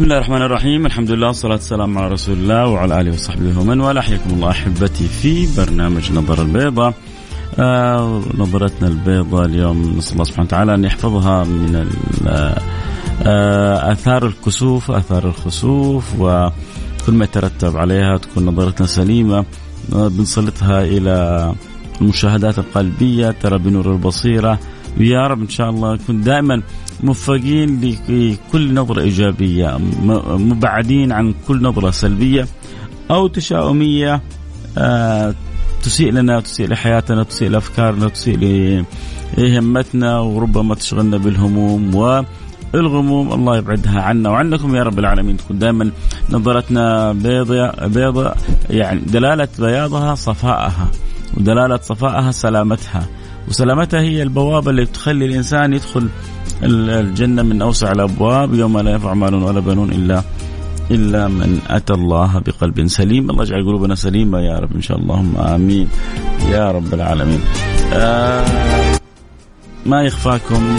بسم الله الرحمن الرحيم. الحمد لله والصلاة والسلام على رسول الله وعلى آله وصحبه ومن والاه. حياكم الله أحبتي في برنامج نظر البيضاء آه نظرتنا البيضاء اليوم نسأل الله سبحانه وتعالى أن يحفظها من آه آثار الكسوف آثار الخسوف وكل ما يترتب عليها تكون نظرتنا سليمة. آه بنسلطها إلى المشاهدات القلبية. ترى بنور البصيرة. ويا رب إن شاء الله نكون دائما موفقين لكل نظرة إيجابية مبعدين عن كل نظرة سلبية أو تشاؤمية آه تسيء لنا تسيء لحياتنا تسيء لأفكارنا تسيء لهمتنا وربما تشغلنا بالهموم والغموم. الله يبعدها عنا وعنكم يا رب العالمين. تكون دائما نظرتنا بيضة بيضة يعني دلالة بياضها صفاءها ودلالة صفائها سلامتها. وسلامتها هي البوابة اللي تخلي الإنسان يدخل الجنة من أوسع الأبواب يوم لا ينفع مال ولا بنون إلا إلا من أتى الله بقلب سليم. الله يجعل قلوبنا سليمة يا رب. إن شاء الله. آمين. يا رب العالمين. آه ما يخفاكم؟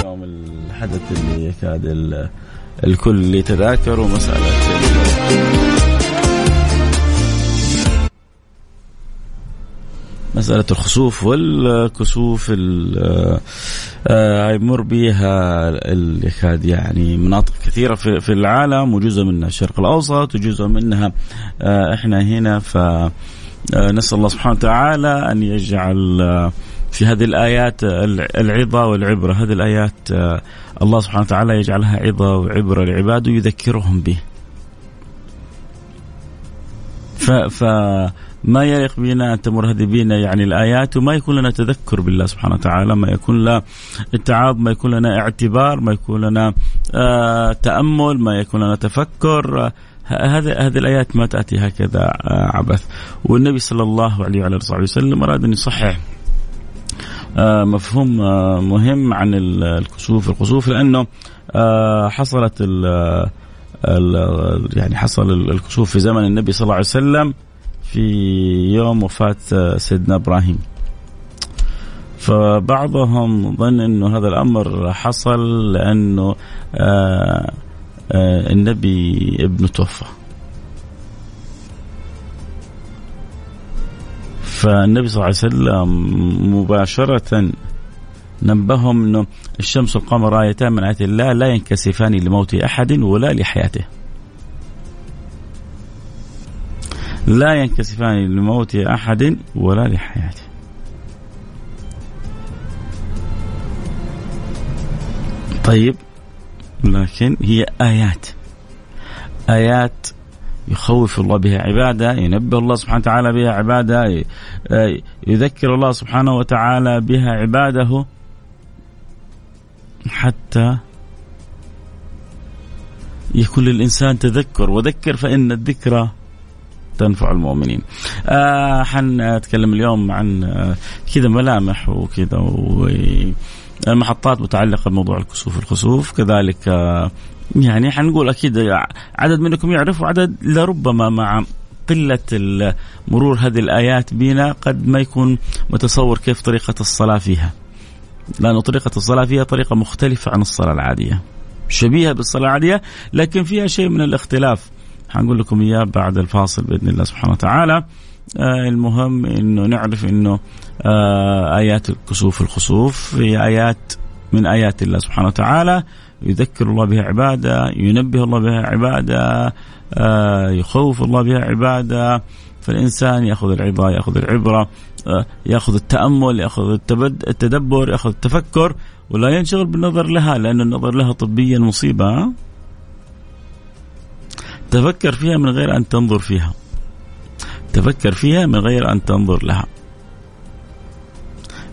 اليوم الحدث اللي يكاد الكل يتذاكر مسألة مسألة الخسوف والكسوف يمر بها يكاد يعني مناطق كثيرة في العالم وجزء منها الشرق الأوسط وجزء منها إحنا هنا. ف نسأل الله سبحانه وتعالى أن يجعل في هذه الآيات العظة والعبرة. هذه الآيات الله سبحانه وتعالى يجعلها عظة وعبرة لعباده يذكرهم به. ف, ف ما يليق بنا أن تمر هذه بنا يعني الآيات وما يكون لنا تذكر بالله سبحانه وتعالى، ما يكون لنا اتعاظ، ما يكون لنا اعتبار، ما يكون لنا آه تأمل، ما يكون لنا تفكر، آه هذه هذه الآيات ما تأتي هكذا آه عبث، والنبي صلى الله عليه وعلى آله وسلم أراد أن يصحح آه مفهوم آه مهم عن الكسوف. الخسوف لأنه حصلت يعني حصل الكسوف في زمن النبي صلى الله عليه وسلم. في يوم وفاة سيدنا إبراهيم. فبعضهم ظن أنه هذا الأمر حصل لأنه آآ آآ النبي ابنه توفى. فالنبي صلى الله عليه وسلم مباشرة نبههم أنه الشمس والقمر آيتان من آيات الله لا ينكسفان لموت أحد ولا لحياته. لا ينكسفان لموت أحد ولا لحياته. طيب لكن هي آيات آيات يخوف الله بها عباده ينبه الله سبحانه وتعالى بها عباده يذكر الله سبحانه وتعالى بها عباده حتى يكون للإنسان تذكر وذكر فإن الذكرى تنفع المؤمنين. آه حنتكلم اليوم عن آه كذا ملامح وكذا ومحطات متعلقة بموضوع الكسوف الخسوف كذلك آه يعني حنقول أكيد عدد منكم يعرف وعدد لربما مع قلة مرور هذه الآيات بنا قد ما يكون متصور كيف طريقة الصلاة فيها. لأن طريقة الصلاة فيها طريقة مختلفة عن الصلاة العادية. شبيهة بالصلاة العادية لكن فيها شيء من الاختلاف. حنقول لكم إياه بعد الفاصل بإذن الله سبحانه وتعالى. آه المهم إنه نعرف إنه آه آيات الكسوف الخسوف هي آيات من آيات الله سبحانه وتعالى. يذكر الله بها عبادة ينبه الله بها عبادة آه يخوف الله بها عبادة. فالإنسان يأخذ العظه يأخذ العبرة يأخذ التأمل يأخذ التدبر يأخذ التفكر ولا ينشغل بالنظر لها لأن النظر لها طبيا مصيبة. تفكر فيها من غير أن تنظر فيها. تفكر فيها من غير أن تنظر لها.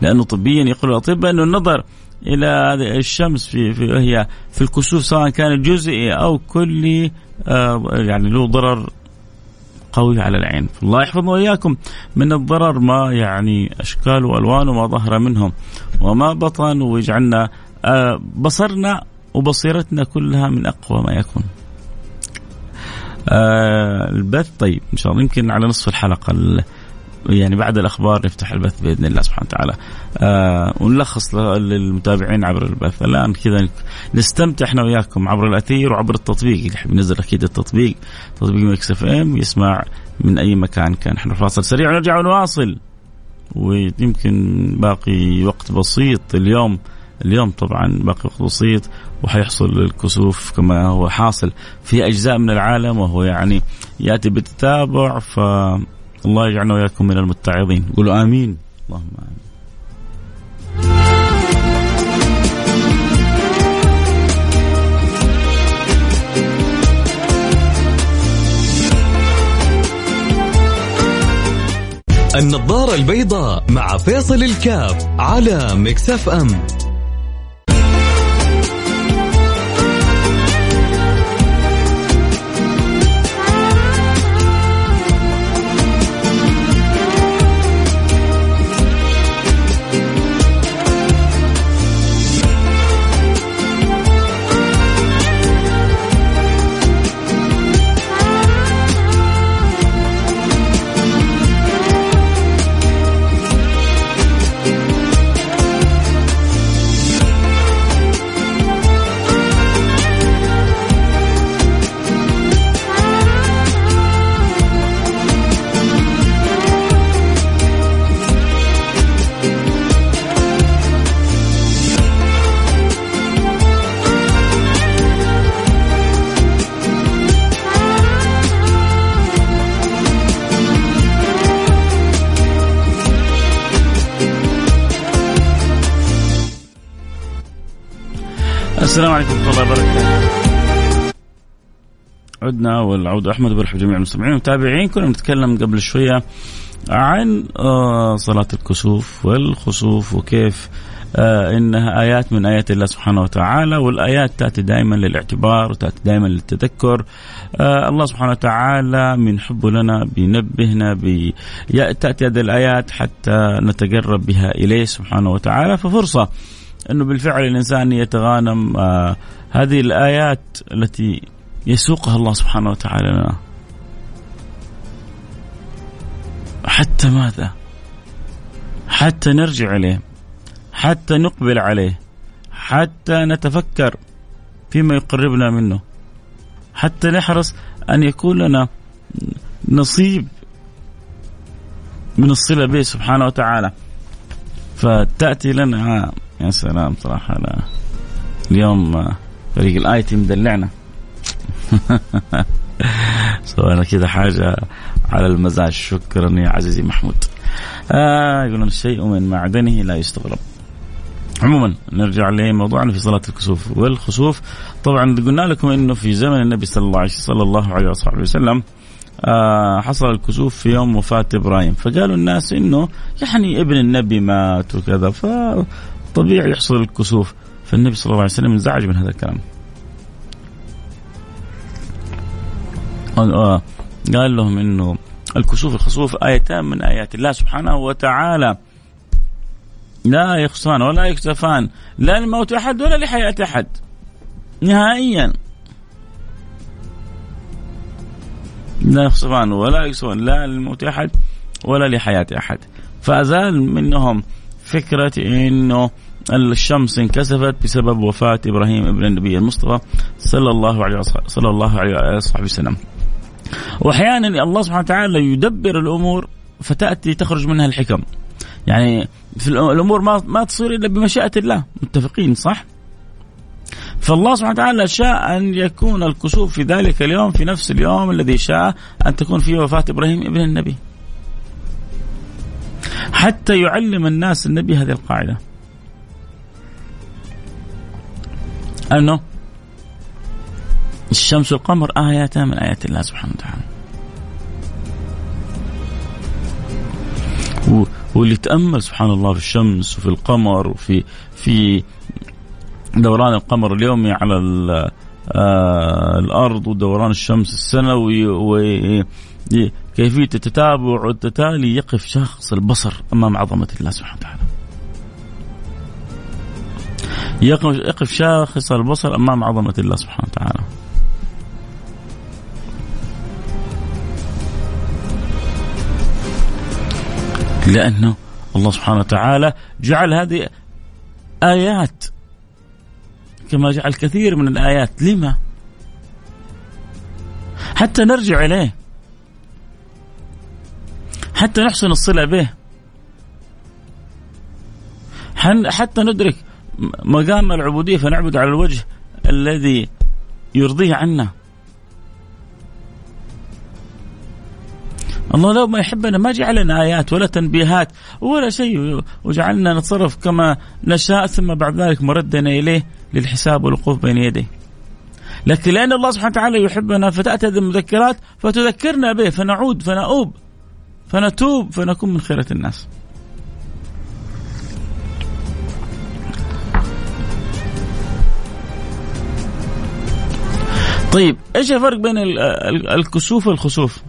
لأنه طبيا يقول الأطباء أنه النظر إلى الشمس في, في هي في الكسوف سواء كان جزئي أو كلي آه يعني له ضرر قوي على العين. الله يحفظنا وإياكم. من الضرر ما يعني أشكال وألوان وما ظهر منهم. وما بطن ويجعلنا آه بصرنا وبصيرتنا كلها من أقوى ما يكون. آه البث. طيب إن شاء الله. يمكن على نصف الحلقة يعني بعد الأخبار نفتح البث بإذن الله سبحانه وتعالى. آه ونلخص للمتابعين عبر البث. الآن كذا نستمتع إحنا وياكم عبر الأثير وعبر التطبيق. اللي يحب ينزل أكيد التطبيق. تطبيق Mix FM يسمع من أي مكان كان. إحنا فاصل سريع ونرجع ونواصل. ويمكن باقي وقت بسيط اليوم. اليوم طبعا باقي بسيط وحيحصل الكسوف كما هو حاصل في أجزاء من العالم وهو يعني يأتي بالتتابع فالله يجعلنا وإياكم من المتعظين. قولوا آمين. اللهم آمين. النظارة البيضاء مع فيصل الكاف على مكسف أم. السلام عليكم ورحمة الله وبركاته. عدنا والعودة أحمد وبرحب جميع المستمعين والمتابعين. كنا نتكلم قبل شوية عن آه، صلاة الكسوف والخسوف وكيف آه، إنها آيات من آيات الله سبحانه وتعالى والآيات تأتي دائما للاعتبار وتأتي دائما للتذكر. آه، الله سبحانه وتعالى من حبه لنا بينبهنا بي تأتي هذه الآيات حتى نتقرب بها إليه سبحانه وتعالى. ففرصة إنه بالفعل الإنسان يتغانم آه هذه الآيات التي يسوقها الله سبحانه وتعالى لنا حتى ماذا؟ حتى نرجع إليه حتى نقبل عليه حتى نتفكر فيما يقربنا منه حتى نحرص أن يكون لنا نصيب من الصلة به سبحانه وتعالى فتأتي لنا يا سلام صراحة. لا. اليوم فريق ال IT مدلعنا. سوينا كذا حاجة على المزاج. شكرا يا عزيزي محمود. آه يقولون الشيء من معدنه لا يستغرب. عموما نرجع لموضوعنا في صلاه الكسوف والخسوف. طبعا قلنا لكم إنه في زمن النبي صلى الله عليه صلى الله عليه وصحبه وسلم آه حصل الكسوف في يوم وفاة إبراهيم. فقالوا الناس إنه يعني ابن النبي مات وكذا فطبيعي يحصل الكسوف. فالنبي صلى الله عليه وسلم انزعج من هذا الكلام. آه قال لهم إنه الكسوف الخسوف آيتان من آيات الله سبحانه وتعالى. لا يخصان ولا يكتفان. لا لموت أحد ولا لحياة أحد. نهائيا. لا يخصفان ولا يكسفان لا للموت أحد ولا لحياة أحد. فأزال منهم فكرة إنه الشمس انكسفت بسبب وفاة إبراهيم ابن النبي المصطفى صلى الله عليه صلى الله عليه وصحبه وسلم. وأحيانا الله سبحانه وتعالى يدبر الأمور فتأتي تخرج منها الحكم. يعني في الأمور ما ما تصير إلا بمشيئة الله متفقين صح؟ فالله سبحانه وتعالى شاء أن يكون الكسوف في ذلك اليوم في نفس اليوم الذي شاء أن تكون فيه وفاة إبراهيم ابن النبي حتى يعلم الناس النبي هذه القاعدة أنه الشمس والقمر آياتان من آيات الله سبحانه وتعالى. واللي تأمل سبحان الله في الشمس وفي القمر وفي في دوران القمر اليومي على آه الأرض ودوران الشمس السنوي وكيفية التتابع والتتالي يقف شخص البصر أمام عظمة الله سبحانه وتعالى. يقف شاخص البصر أمام عظمة الله سبحانه وتعالى. لأنه الله سبحانه وتعالى جعل هذه آيات كما جعل كثير من الآيات. لما؟ حتى نرجع إليه. حتى نحسن الصلة به. حتى ندرك مقام العبودية فنعبد على الوجه الذي يرضيه عنا. الله لو ما يحبنا ما جعلنا آيات ولا تنبيهات ولا شيء وجعلنا نتصرف كما نشاء ثم بعد ذلك مردنا إليه للحساب والوقوف بين يديه. لكن لأن الله سبحانه وتعالى يحبنا فتأتي هذه المذكرات فتذكرنا به فنعود فنؤوب فنتوب فنكون من خيرة الناس. طيب إيش الفرق بين الكسوف والخسوف؟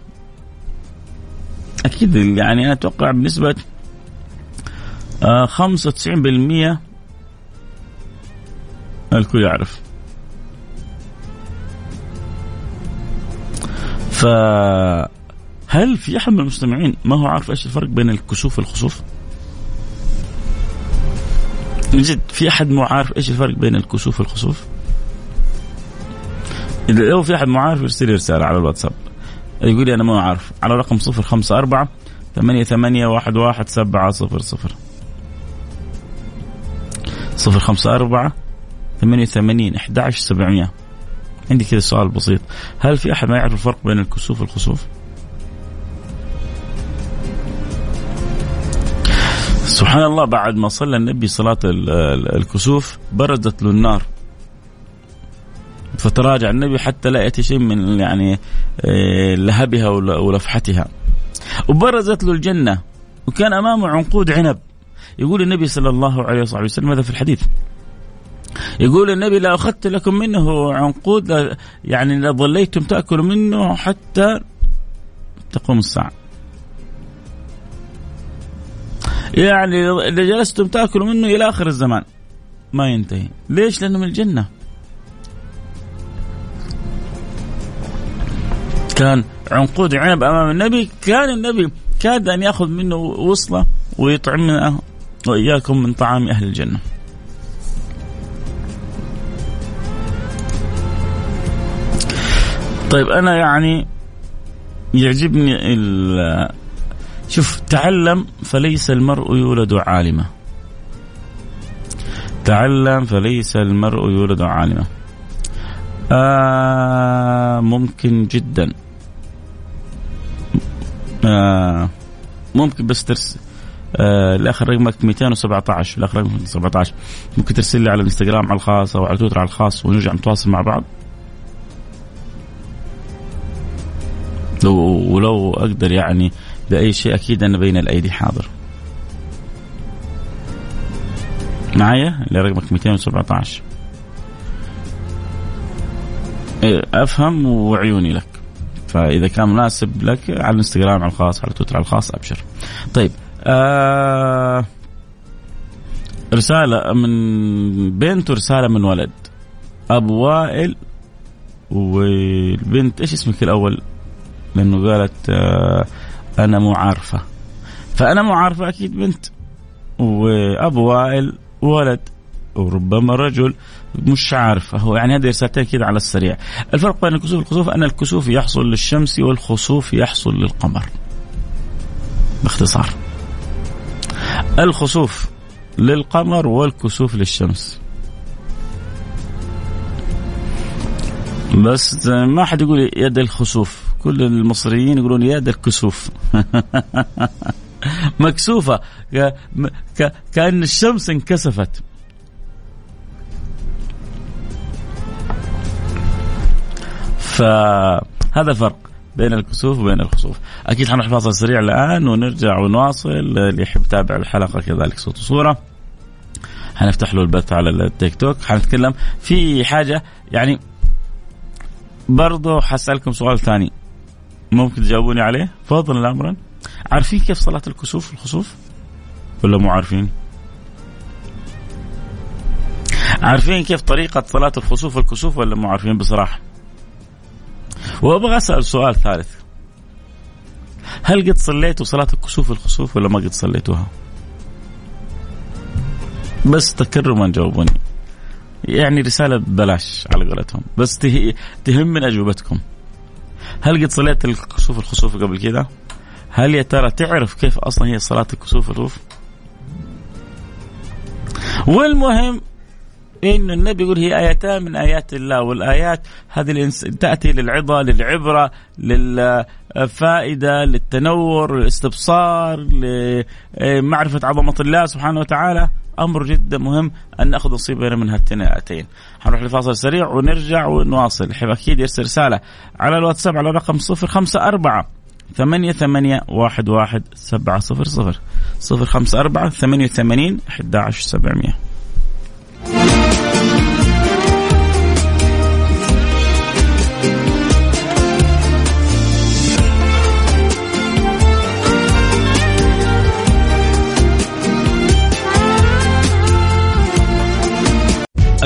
أكيد يعني أنا أتوقع بنسبة 95% آه، الكل يعرف فهل في أحد من المستمعين ما هو عارف إيش الفرق بين الكسوف والخسوف؟ من جد في أحد مو عارف إيش الفرق بين الكسوف والخسوف؟ إذا لو في أحد مو عارف يرسل رسالة على الواتساب. يقول لي أنا ما أعرف. على رقم 054 ثمانية ثمانية واحد واحد سبعة صفر صفر. صفر خمسة أربعة ثمانية وثمانين أحد عشر سبعمية. عندي كذا سؤال بسيط. هل في أحد ما يعرف الفرق بين الكسوف والخسوف؟ سبحان الله بعد ما صلى النبي صلاة الكسوف برزت له النار. فتراجع النبي حتى لا يأتي شيء من يعني آه، لهبها ولفحتها. وبرزت له الجنة. وكان أمامه عنقود عنب. يقول النبي صلى الله عليه وصحبه وسلم هذا في الحديث؟ يقول النبي لا أخذت لكم منه عنقود يعني لظليتم تأكلوا منه حتى تقوم الساعة. يعني إذا جلستم تأكلوا منه إلى آخر الزمان. ما ينتهي. ليش؟ لأنه من الجنة. كان عنقود عنب أمام النبي كان النبي كاد أن يأخذ منه وصلة ويطعمنا وإياكم من طعام أهل الجنة. طيب أنا يعني يعجبني شوف تعلم فليس المرء يولد عالما. تعلم فليس المرء يولد عالما. آه ممكن جدا آه ممكن بس ترسل آه الآخر رقمك 217 الآخر رقمك 17 ممكن ترسل لي على الإنستغرام على الخاص أو على تويتر على الخاص ونرجع نتواصل مع بعض؟ لو ولو أقدر يعني بأي شيء أكيد أنا بين الأيدي حاضر. معايا؟ اللي رقمك 217 إيه، أفهم وعيوني لك. فإذا كان مناسب لك على الإنستغرام على الخاص على تويتر على الخاص أبشر. طيب آه رسالة من بنت ورسالة من ولد. أبو وائل والبنت إيش اسمك الأول؟ لأنه قالت آه أنا مو عارفة. فأنا مو عارفة أكيد بنت وأبو وائل ولد وربما رجل. مش عارف. هو يعني هذه رسالتين كده على السريع. الفرق بين الكسوف والخسوف أن الكسوف يحصل للشمس والخسوف يحصل للقمر. باختصار. الخسوف للقمر والكسوف للشمس. بس ما حد يقول يد الخسوف. كل المصريين يقولون يد الكسوف. مكسوفة. كأن الشمس انكسفت. فهذا الفرق بين الكسوف وبين الخسوف. أكيد حنروح فاصل سريع الآن ونرجع ونواصل اللي يحب يتابع الحلقة كذلك صوت وصورة. حنفتح له البث على التيك توك. حنتكلم في حاجة يعني برضه حسألكم سؤال ثاني. ممكن تجاوبوني عليه؟ فضلا امرا عارفين كيف صلاة الكسوف والخسوف؟ ولا مو عارفين؟ عارفين كيف طريقة صلاة الخسوف والكسوف ولا مو عارفين؟ بصراحة. وأبغى أسأل سؤال ثالث هل قد صليتوا صلاة الكسوف والخسوف ولا ما قد صليتوها؟ بس تكرما جاوبوني يعني رسالة ببلاش على قولتهم بس تهم من أجوبتكم هل قد صليت الكسوف والخسوف قبل كذا؟ هل يا ترى تعرف كيف أصلا هي صلاة الكسوف والخسوف؟ والمهم انه النبي يقول هي ايتان من آيات الله والآيات هذه تأتي للعظة للعبرة للفائدة للتنور للاستبصار لمعرفه عظمة الله سبحانه وتعالى. أمر جدا مهم أن نأخذ نصيبنا من هاتين الايتين. حنروح لفاصل سريع ونرجع ونواصل، أكيد يرسل رسالة على الواتساب على رقم 054 ثمانية ثمانية واحد واحد سبعة صفر صفر. صفر خمسة أربعة ثمانية وثمانين أحد عشر سبعمية.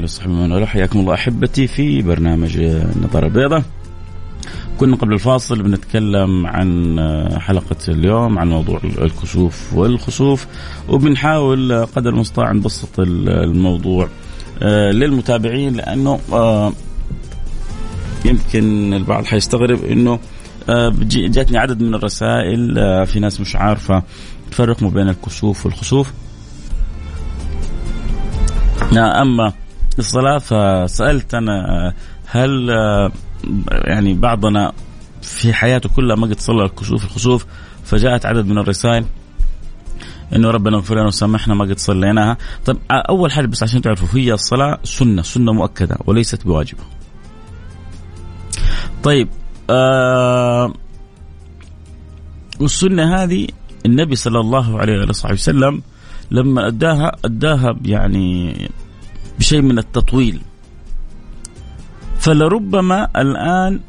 اله وصحبه من والاه حياكم الله أحبتي في برنامج النظاره البيضاء. كنا قبل الفاصل بنتكلم عن حلقة اليوم عن موضوع الكسوف والخسوف وبنحاول قدر المستطاع نبسط الموضوع آه، للمتابعين لأنه آه، يمكن البعض حيستغرب أنه آه، جاتني عدد من الرسائل في ناس مش عارفة تفرق ما بين الكسوف والخسوف أما الصلاة فسألت أنا هل يعني بعضنا في حياته كلها ما قد صلى الكسوف الخسوف فجاءت عدد من الرسائل إنه ربنا اغفر لنا وسامحنا ما قد صليناها. طيب أول حاجة بس عشان تعرفوا هي الصلاة سنة سنة مؤكدة وليست بواجبة. طيب آه والسنة هذه النبي صلى الله عليه وصحبه وسلم لما أداها أداها يعني بشيء من التطويل. فلربما الآن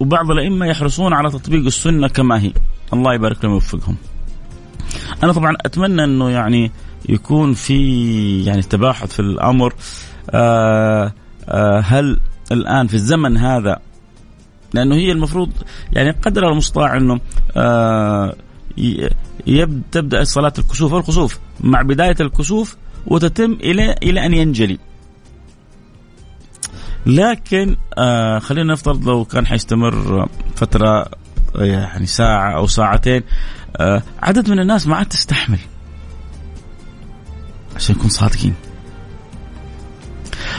وبعض الأئمة يحرصون على تطبيق السنة كما هي. الله يبارك لهم ويوفقهم. أنا طبعا أتمنى أنه يعني يكون في يعني تباحث في الأمر. آآ آآ هل الآن في الزمن هذا لأنه هي المفروض يعني قدر المستطاع أنه تبدأ صلاة الكسوف والخسوف. مع بداية الكسوف وتتم إلى إلى أن ينجلي. لكن آه خلينا نفترض لو كان حيستمر فترة يعني ساعة أو ساعتين آه عدد من الناس ما عاد تستحمل. عشان نكون صادقين.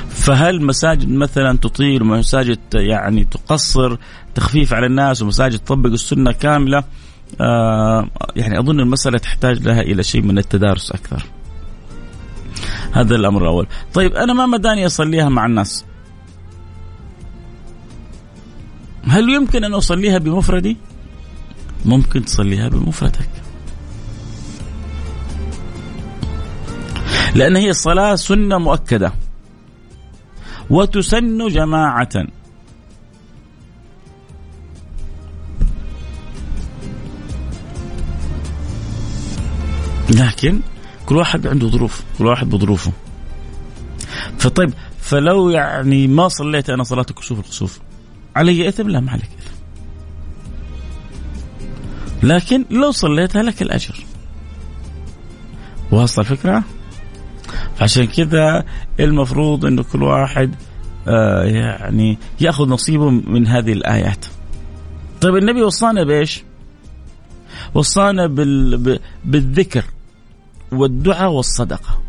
فهل مساجد مثلا تطيل ومساجد يعني تقصر تخفيف على الناس ومساجد تطبق السنة كاملة آه يعني أظن المسألة تحتاج لها إلى شيء من التدارس أكثر. هذا الأمر الأول. طيب أنا ما مداني أصليها مع الناس. هل يمكن أن أصليها بمفردي؟ ممكن تصليها بمفردك. لأن هي الصلاة سنة مؤكدة. وتسن جماعة. لكن كل واحد عنده ظروف كل واحد بظروفه. فطيب فلو يعني ما صليت أنا صلاة الكسوف الكسوف. علي إثم؟ لا ما عليك إثم. لكن لو صليتها لك الأجر. واصل الفكرة؟ عشان كذا المفروض إنه كل واحد آه يعني يأخذ نصيبه من هذه الآيات. طيب النبي وصانا بإيش؟ وصانا بال... بالذكر. والدعاء والصدقة.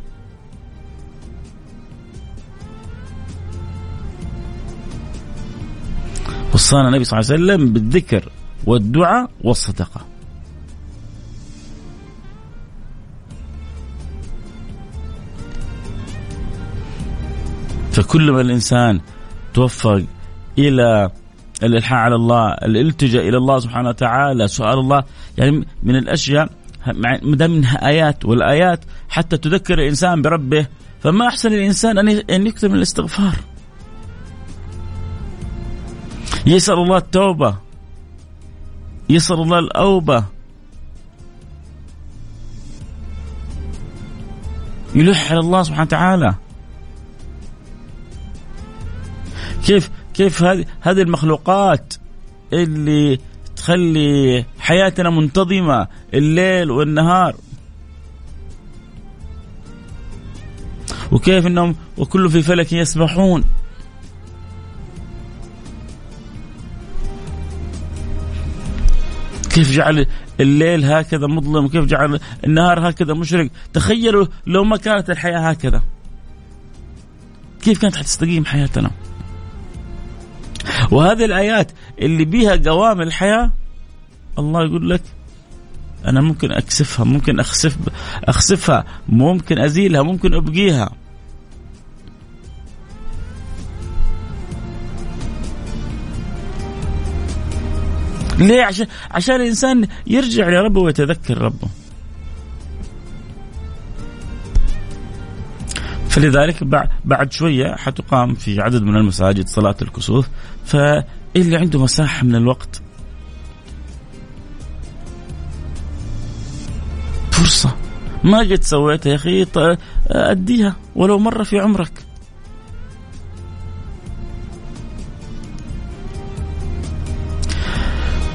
وصانا النبي صلى الله عليه وسلم بالذكر والدعاء والصدقة. فكل ما الإنسان توفق إلى الإلحاح على الله، الالتجاء إلى الله سبحانه وتعالى، سؤال الله يعني من الأشياء ما دام منها آيات والآيات حتى تذكر الإنسان بربه فما أحسن الإنسان أن أن يكثر من الاستغفار. يسأل الله التوبة. يسأل الله الأوبة. يلح على الله سبحانه وتعالى. كيف كيف هذه هذه المخلوقات اللي تخلي حياتنا منتظمة الليل والنهار. وكيف إنهم وكل في فلك يسبحون. كيف جعل الليل هكذا مظلم وكيف جعل النهار هكذا مشرق. تخيلوا لو ما كانت الحياة هكذا. كيف كانت حتستقيم حياتنا؟ وهذه الآيات اللي بيها قوام الحياة الله يقول لك أنا ممكن أكسفها ممكن أخسف أخسفها ممكن أزيلها ممكن أبقيها. ليه؟ عشان عشان الإنسان يرجع لربه ويتذكر ربه. فلذلك بعد شوية حتقام في عدد من المساجد صلاة الكسوف فاللي عنده مساحة من الوقت فرصة. ما قد سويتها يا أخي أديها ولو مرة في عمرك.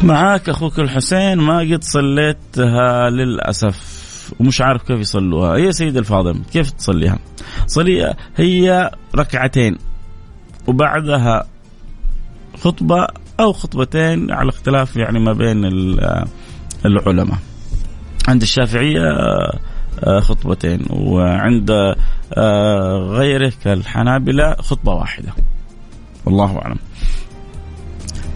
معاك أخوك الحسين ما قد صليتها للأسف. ومش عارف كيف يصلوها. يا سيد الفاضل كيف تصليها؟ صلي هي ركعتين وبعدها خطبة أو خطبتين على اختلاف يعني ما بين العلماء. عند الشافعية آه، خطبتين. وعند آه، غيره كالحنابلة خطبة واحدة. والله أعلم.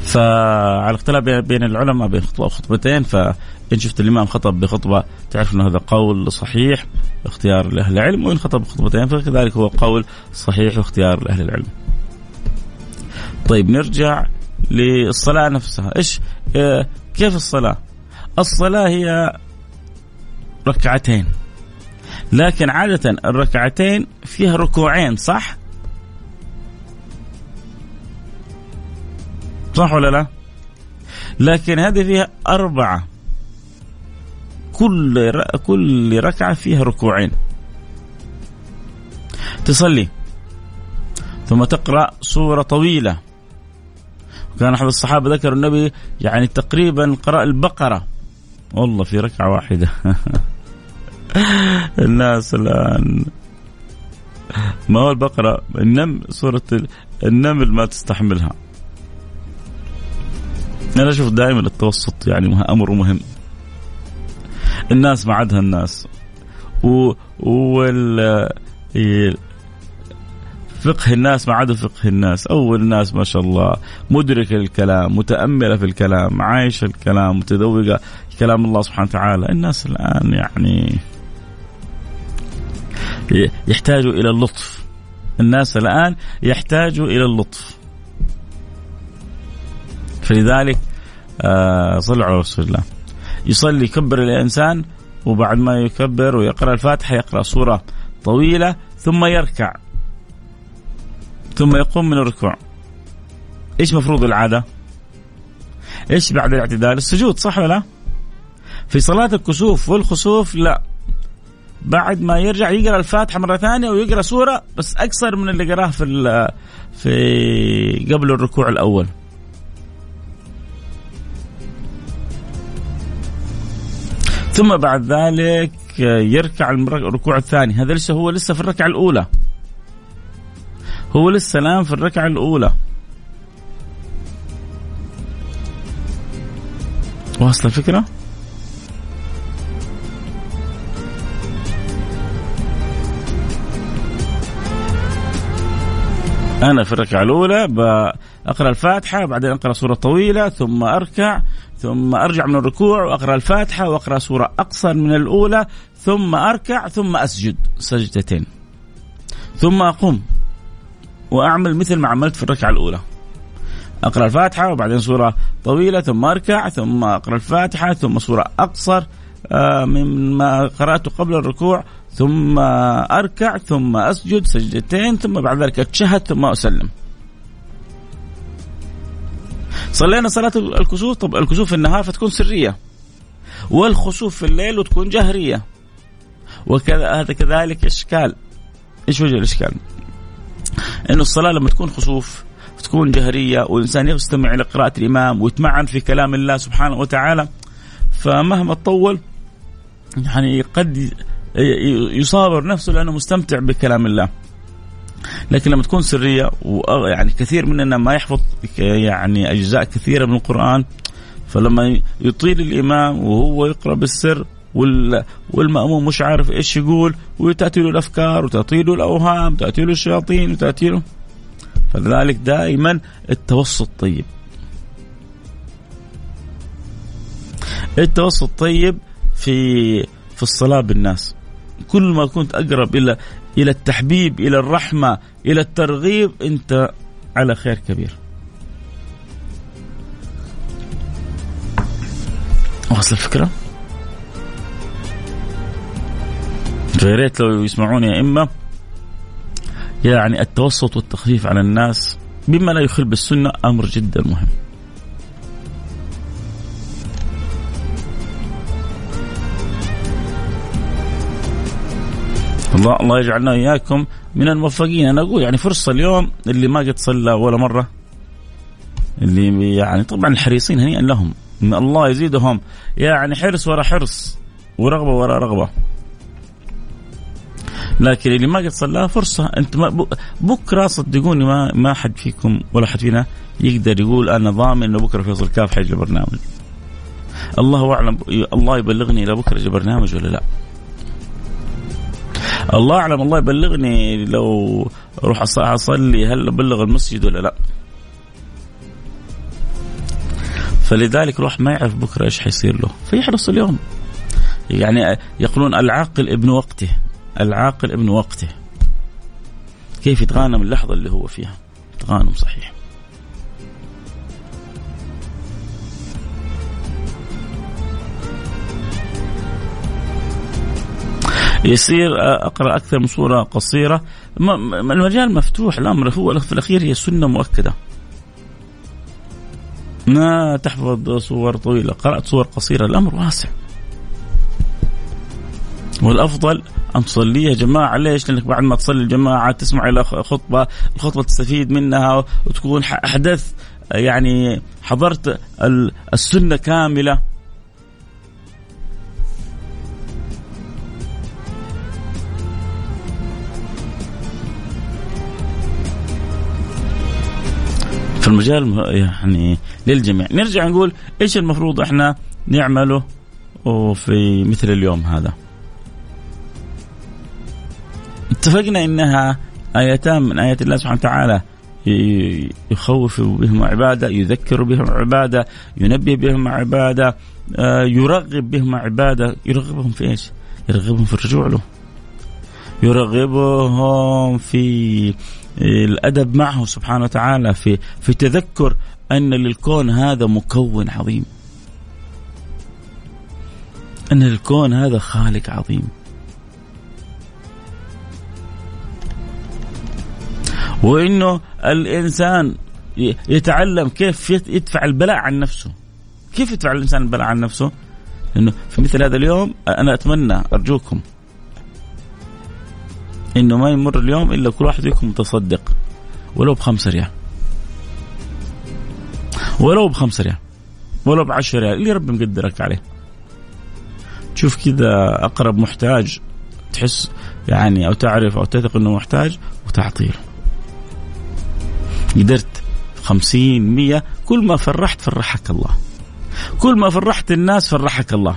فعلى اختلاف بين العلماء بين خطبة وخطبتين فإن شفت الإمام خطب بخطبة تعرف إنه هذا قول صحيح اختيار لأهل العلم وإن خطب بخطبتين فكذلك هو قول صحيح واختيار لأهل العلم. طيب نرجع للصلاة نفسها، آه كيف الصلاة؟ الصلاة هي ركعتين. لكن عادة الركعتين فيها ركوعين صح؟ صح ولا لا؟ لكن هذه فيها أربعة. كل كل ركعة فيها ركوعين. تصلي. ثم تقرأ سورة طويلة. كان أحد الصحابة ذكر النبي يعني تقريبا قرأ البقرة. والله في ركعة واحدة. الناس الآن. ما هو البقرة؟ النمل سورة النمل ما تستحملها. أنا أشوف دائما التوسط يعني أمر مهم. الناس ما عادها الناس. و وال فقه الناس ما عاد فقه الناس. أول الناس ما شاء الله. مدركة للكلام متأملة في الكلام عايشة الكلام متذوقة كلام الله سبحانه وتعالى. الناس الآن يعني يحتاجوا إلى اللطف. الناس الآن يحتاجوا إلى اللطف. فلذلك آه صلوا على رسول الله. يصلي يكبر الإنسان وبعد ما يكبر ويقرأ الفاتحة يقرأ سورة طويلة ثم يركع. ثم يقوم من الركوع. إيش مفروض العادة؟ إيش بعد الاعتدال؟ السجود صح ولا لا؟ في صلاة الكسوف والخسوف لا. بعد ما يرجع يقرأ الفاتحة مرة ثانية ويقرأ سورة بس أقصر من اللي قراه في في قبل الركوع الأول. ثم بعد ذلك يركع الركوع الثاني هذا لسه هو لسه في الركعة الأولى. هو لسه نام في الركعة الأولى. واصل الفكرة؟ أنا في الركعة الأولى اقرا الفاتحة بعدين أقرأ سورة طويلة ثم أركع ثم أرجع من الركوع وأقرأ الفاتحة وأقرأ سورة اقصر من الأولى ثم أركع ثم أسجد سجدتين ثم أقوم وأعمل مثل ما عملت في الركعة الأولى. أقرأ الفاتحة وبعدين سورة طويلة ثم أركع ثم أقرأ الفاتحة ثم سورة أقصر آه، مما قراته قبل الركوع ثم أركع ثم أسجد سجدتين ثم بعد ذلك أتشهد ثم أسلم. صلينا صلاة الكسوف؟ طب الكسوف في النهار فتكون سرية. والخسوف في الليل وتكون جهرية. وكذا هذا كذلك إشكال. إيش وجه الإشكال؟ إنه الصلاة لما تكون خسوف تكون جهرية والإنسان يستمع إلى قراءة الإمام ويتمعن في كلام الله سبحانه وتعالى فمهما طول يعني قد يصابر نفسه لأنه مستمتع بكلام الله. لكن لما تكون سرية ويعني كثير مننا ما يحفظ يعني أجزاء كثيرة من القرآن فلما يطيل الإمام وهو يقرأ بالسر والمأموم مش عارف إيش يقول وتأتي له الأفكار وتأتي له الأوهام تأتي له الشياطين وتأتي له. فلذلك دائما التوسط طيب. التوسط طيب في في الصلاة بالناس. كل ما كنت أقرب إلى إلى التحبيب إلى الرحمة إلى الترغيب أنت على خير كبير. واصل الفكرة؟ فيا ريت لو يسمعوني يا إما. يعني التوسط والتخفيف على الناس بما لا يخل بالسنة أمر جدا مهم. الله الله يجعلنا إياكم من الموفقين. أنا أقول يعني فرصة اليوم اللي ما قد صلى ولا مرة اللي يعني طبعا الحريصين هنيئا لهم. إن الله يزيدهم. يعني حرص ورا حرص ورغبة ورا رغبة. لكن اللي ما قد صلى فرصة. أنت ما بكرة صدقوني ما ما حد فيكم ولا حد فينا يقدر يقول أنا ضامن إنه بكرة فيصل كاف حيجي البرنامج الله أعلم الله يبلغني إلى بكرة برنامج ولا لا. الله أعلم الله يبلغني لو أروح أصلي هل أبلغ المسجد ولا لا. فلذلك الواحد ما يعرف بكرة إيش حيصير له. فيحرص اليوم. يعني يقولون العاقل ابن وقته. العاقل ابن وقته. كيف يتغانم اللحظة اللي هو فيها؟ تغانم صحيح. يصير أقرأ أكثر من صوره قصيرة. المجال مفتوح الأمر هو في الأخير هي سنة مؤكدة. ما تحفظ صور طويلة. قرأت صور قصيرة الأمر واسع. والأفضل أن تصليها جماعة. ليش؟ لأنك بعد ما تصلي الجماعة تسمع إلى خطبة، الخطبة تستفيد منها وتكون أحدث يعني حضرت السنة كاملة. فالمجال يعني للجميع. نرجع نقول إيش المفروض إحنا نعمله في مثل اليوم هذا. اتفقنا إنها آيتان من آيات الله سبحانه وتعالى. يخوف بهم عبادة يذكر بهم عبادة ينبه بهم عبادة آه، يرغب بهم عبادة. يرغبهم في إيش؟ يرغبهم في الرجوع له. يرغبهم في الأدب معه سبحانه وتعالى في في تذكر أن للكون هذا مكون عظيم. أن الكون هذا خالق عظيم. وإنه الإنسان يتعلم كيف يدفع البلاء عن نفسه. كيف يدفع الإنسان البلاء عن نفسه؟ انه في مثل هذا اليوم أنا أتمنى أرجوكم إنه ما يمر اليوم إلا كل واحد فيكم متصدق. ولو بخمسة ريال. ولو بخمسة ريال. ولو بعشرة ريال. اللي ربي مقدرك عليه. تشوف كذا أقرب محتاج تحس يعني أو تعرف أو تثق إنه محتاج وتعطيه قدرت خمسين مية. كل ما فرحت فرحك الله. كل ما فرحت الناس فرحك الله.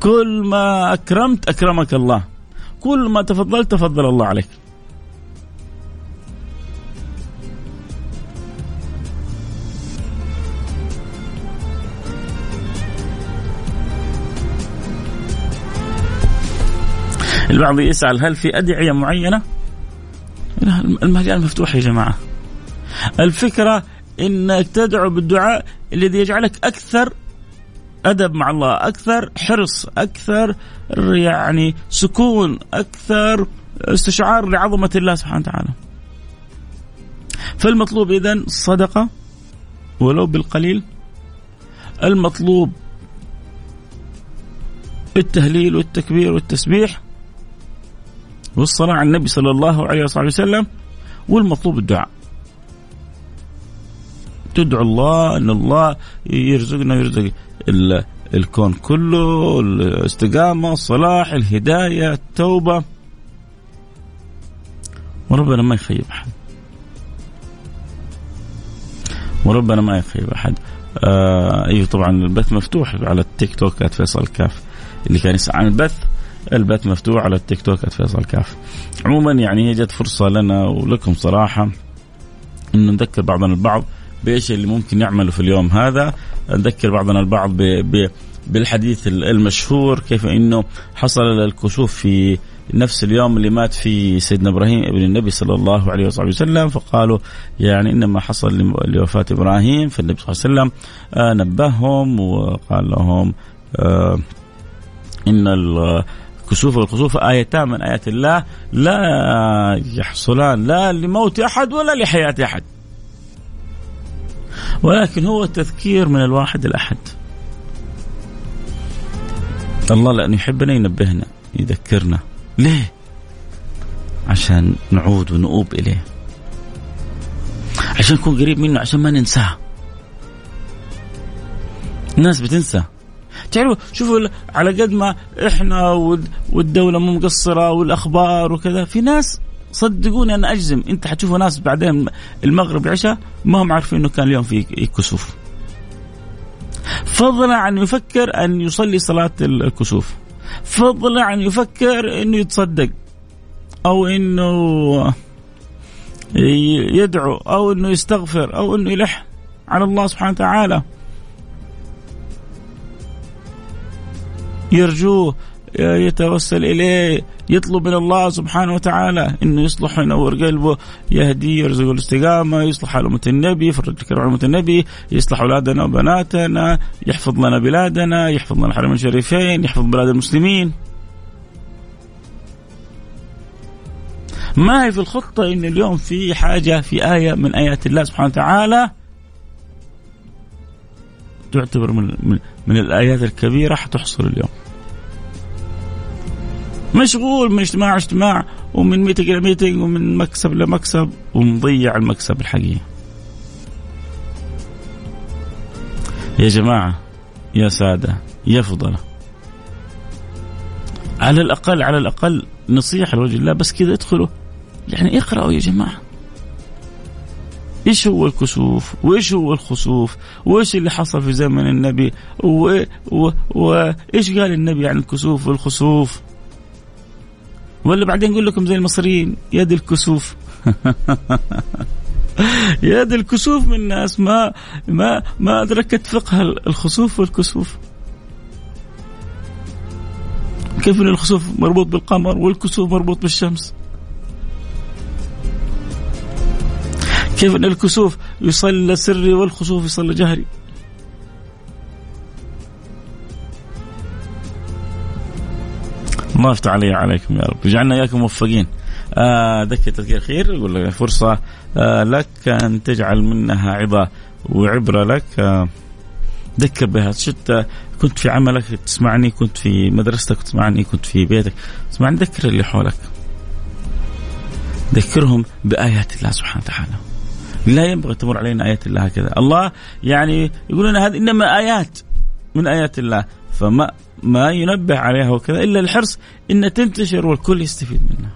كل ما أكرمت أكرمك الله. كل ما تفضلت تفضل الله عليك. البعض يسأل هل في أدعية معينة؟ المجال مفتوح يا جماعة. الفكرة إنك تدعو بالدعاء الذي يجعلك أكثر أدب مع الله، أكثر حرص، أكثر يعني سكون، أكثر استشعار لعظمة الله سبحانه وتعالى. فالمطلوب اذا الصدقه ولو بالقليل. المطلوب التهليل والتكبير والتسبيح والصلاة على النبي صلى الله عليه وصحبه وسلم والمطلوب الدعاء. تدعو الله إن الله يرزقنا ويرزق الكون كله الاستقامة الصلاح الهداية التوبة. وربنا ما يخيب أحد. وربنا ما يخيب أحد. آه أيوه طبعا البث مفتوح على التيك توك فيصل كاف. اللي كان يسأل عن البث البث مفتوح على التيك توك فيصل كاف. عموما يعني هي جت فرصة لنا ولكم صراحة انه نذكر بعضنا البعض بإيش اللي ممكن نعمله في اليوم هذا. نذكر بعضنا البعض بالحديث المشهور كيف إنه حصل الكسوف في نفس اليوم اللي مات فيه سيدنا إبراهيم ابن النبي صلى الله عليه وصحبه وسلم فقالوا يعني إنما حصل لوفاة إبراهيم فالنبي صلى الله عليه وسلم آه نبههم وقال لهم آه إن الكسوف والخسوف ايتان من آيات الله لا يحصلان لا لموت أحد ولا لحياة أحد. ولكن هو تذكير من الواحد الأحد. الله لأنه يحبنا ينبهنا يذكرنا. ليه؟ عشان نعود ونؤوب إليه. عشان نكون قريب منه عشان ما ننساه. الناس بتنسى. تعرفوا شوفوا على قد ما إحنا والدولة مو مقصرة والأخبار وكذا في ناس صدقوني أنا أجزم. أنت حتشوفوا ناس بعدين المغرب العشاء ما هم عارفين إنه كان اليوم في كسوف. فضلا عن يفكر أن يصلي صلاة الكسوف. فضلا عن يفكر إنه يتصدق. أو إنه يدعو. أو إنه يستغفر. أو إنه يلح على الله سبحانه وتعالى. يرجوه. يتوسل إليه يطلب من الله سبحانه وتعالى إنه يصلح وينور قلبه يهديه يرزقه الاستقامة يصلح على أمة النبي يفرج الكرب على أمة النبي يصلح أولادنا وبناتنا يحفظ لنا بلادنا يحفظ لنا الحرمين الشريفين يحفظ بلاد المسلمين. ما هي في الخطة إن اليوم في حاجة في آية من آيات الله سبحانه وتعالى؟ تعتبر من, من, من الآيات الكبيرة حتحصل اليوم. مشغول من اجتماع اجتماع ومن meeting إلى meeting ومن مكسب لمكسب ومضيع المكسب الحقيقي. يا جماعة يا سادة يا فضلاء على الأقل على الأقل نصيحة لوجه الله بس كذا ادخلوا. يعني اقرأوا يا جماعة. إيش هو الكسوف؟ وإيش هو الخسوف؟ وإيش اللي حصل في زمن النبي؟ وايش قال النبي عن الكسوف والخسوف؟ ولا بعدين نقول لكم زي المصريين يد الكسوف. يد الكسوف من الناس ما ما ما أدركت فقه الخسوف والكسوف. كيف إن الخسوف مربوط بالقمر والكسوف مربوط بالشمس؟ كيف إن الكسوف يصلى سري والخسوف يصلى جهري؟ الله يفتح علي وعليكم يا رب. يجعلنا إياكم موفقين. آه تذكير خير يقول لك فرصة. آه لك أن تجعل منها عظه وعبرة لك. آه ذكر بها. شت كنت في عملك تسمعني. كنت في مدرستك تسمعني. كنت في بيتك. تسمعني ذكر اللي حولك. ذكرهم بآيات الله سبحانه وتعالى. لا ينبغي تمر علينا آيات الله هكذا الله يعني يقول لنا هذه إنما آيات من آيات الله. فما ما ينبه عليها وكذا إلا الحرص إن تنتشر والكل يستفيد منها.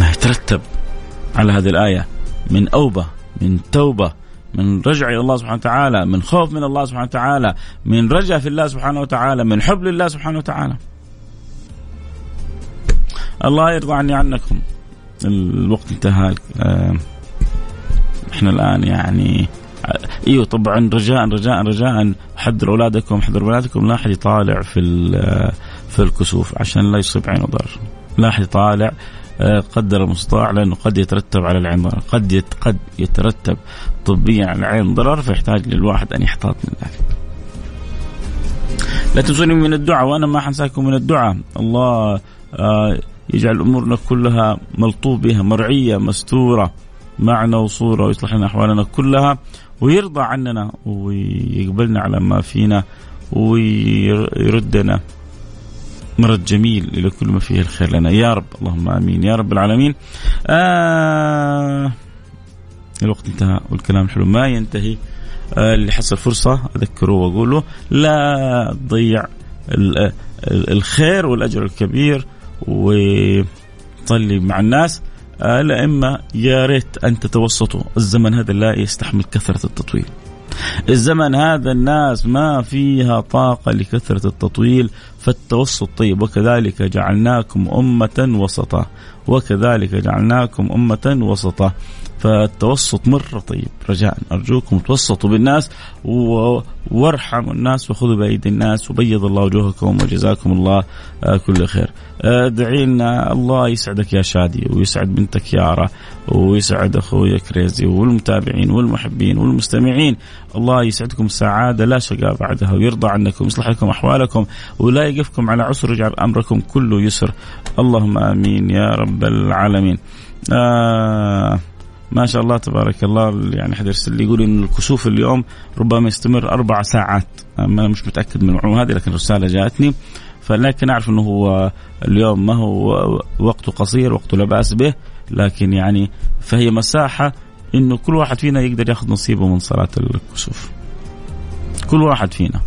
ما يترتب على هذه الآية من أوبة من توبة من رجع إلى الله سبحانه وتعالى من خوف من الله سبحانه وتعالى من رجع في الله سبحانه وتعالى من حب لله سبحانه وتعالى. الله يرضى عني عنكم. الوقت انتهى. آه، إحنا الآن يعني إيوه طبعا رجاء رجاء رجاء. حذروا أولادكم حذروا اولادكم لا أحد يطالع في في الكسوف عشان لا يصيب عينه ضرر لا أحد يطالع آه، قدر المستطاع لأنه قد يترتب على العين ضرر. قد قد يترتب طبيا على العين ضرر فيحتاج للواحد أن يحتاط من ذلك. لا تنسوني من الدعاء وأنا ما حنساكم من الدعاء. الله آه، يجعل أمورنا كلها ملطوف بها مرعية مستورة. معنى وصورة ويصلح لنا أحوالنا كلها ويرضى عننا ويقبلنا على ما فينا ويردنا. مرد جميل إلى كل ما فيه الخير لنا. يا رب اللهم آمين. يا رب العالمين. آه الوقت انتهى والكلام الحلو ما ينتهي آه اللي حصل فرصة أذكره واقول له لا تضيع الخير والأجر الكبير وصلي مع الناس. الأئمة يا ريت أن تتوسطوا. الزمن هذا لا يستحمل كثرة التطويل. الزمن هذا الناس ما فيها طاقة لكثرة التطويل فالتوسط طيب. وكذلك جعلناكم أمة وسطا. وكذلك جعلناكم أمة وسطا. فالتوسط مرة طيب. رجاء أرجوكم توسطوا بالناس وارحموا الناس وخذوا بأيدي الناس وبيض الله وجوهكم وجزاكم الله آه، كل خير. ادعي لنا الله يسعدك يا شادي ويسعد بنتك يارا ويسعد أخوي كريزي والمتابعين والمحبين والمستمعين. الله يسعدكم سعادة لا شقاء بعدها ويرضى عنكم ويصلح لكم أحوالكم ولا يقفكم على عسر يجعل أمركم كله يسر. اللهم آمين يا رب العالمين. آه ما شاء الله تبارك الله يعني حد يرسل لي يقول إن الكسوف اليوم ربما يستمر أربع ساعات ما مش متأكد من المعلومة هذه لكن رساله جاءتني فلكن أعرف إنه هو اليوم ما هو وقته قصير وقته لا بأس به لكن يعني فهي مساحة إنه كل واحد فينا يقدر يأخذ نصيبه من صلاة الكسوف. كل واحد فينا.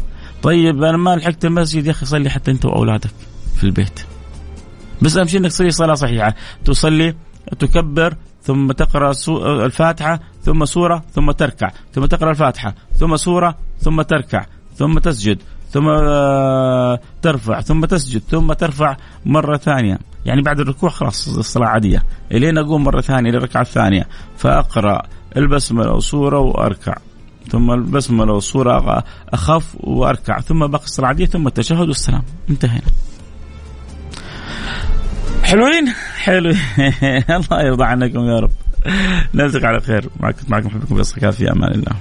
طيب أنا ما لحقت المسجد يا أخي صلي حتى أنت وأولادك في البيت. بس أهم شيء إنك تصلي صلاة صحيحة، تصلي تكبر ثم تقرأ الفاتحة ثم سورة ثم تركع. ثم تقرأ الفاتحة ثم سورة ثم تركع. ثم تسجد ثم آه، ترفع ثم تسجد ثم ترفع مرة ثانية. يعني بعد الركوع خلاص الصلاة عادية. إلين أقوم مرة ثانية للركعة الثانية. فأقرأ البسملة وسورة وأركع. ثم البسملة وسورة أخف وأركع. ثم باقي الصلاة عادية ثم التشهد والسلام. انتهينا. حلوين؟ حلوين. الله يرضى عنكم يا رب. نلتقي على خير. معكم معكم محبكم في في أمان الله.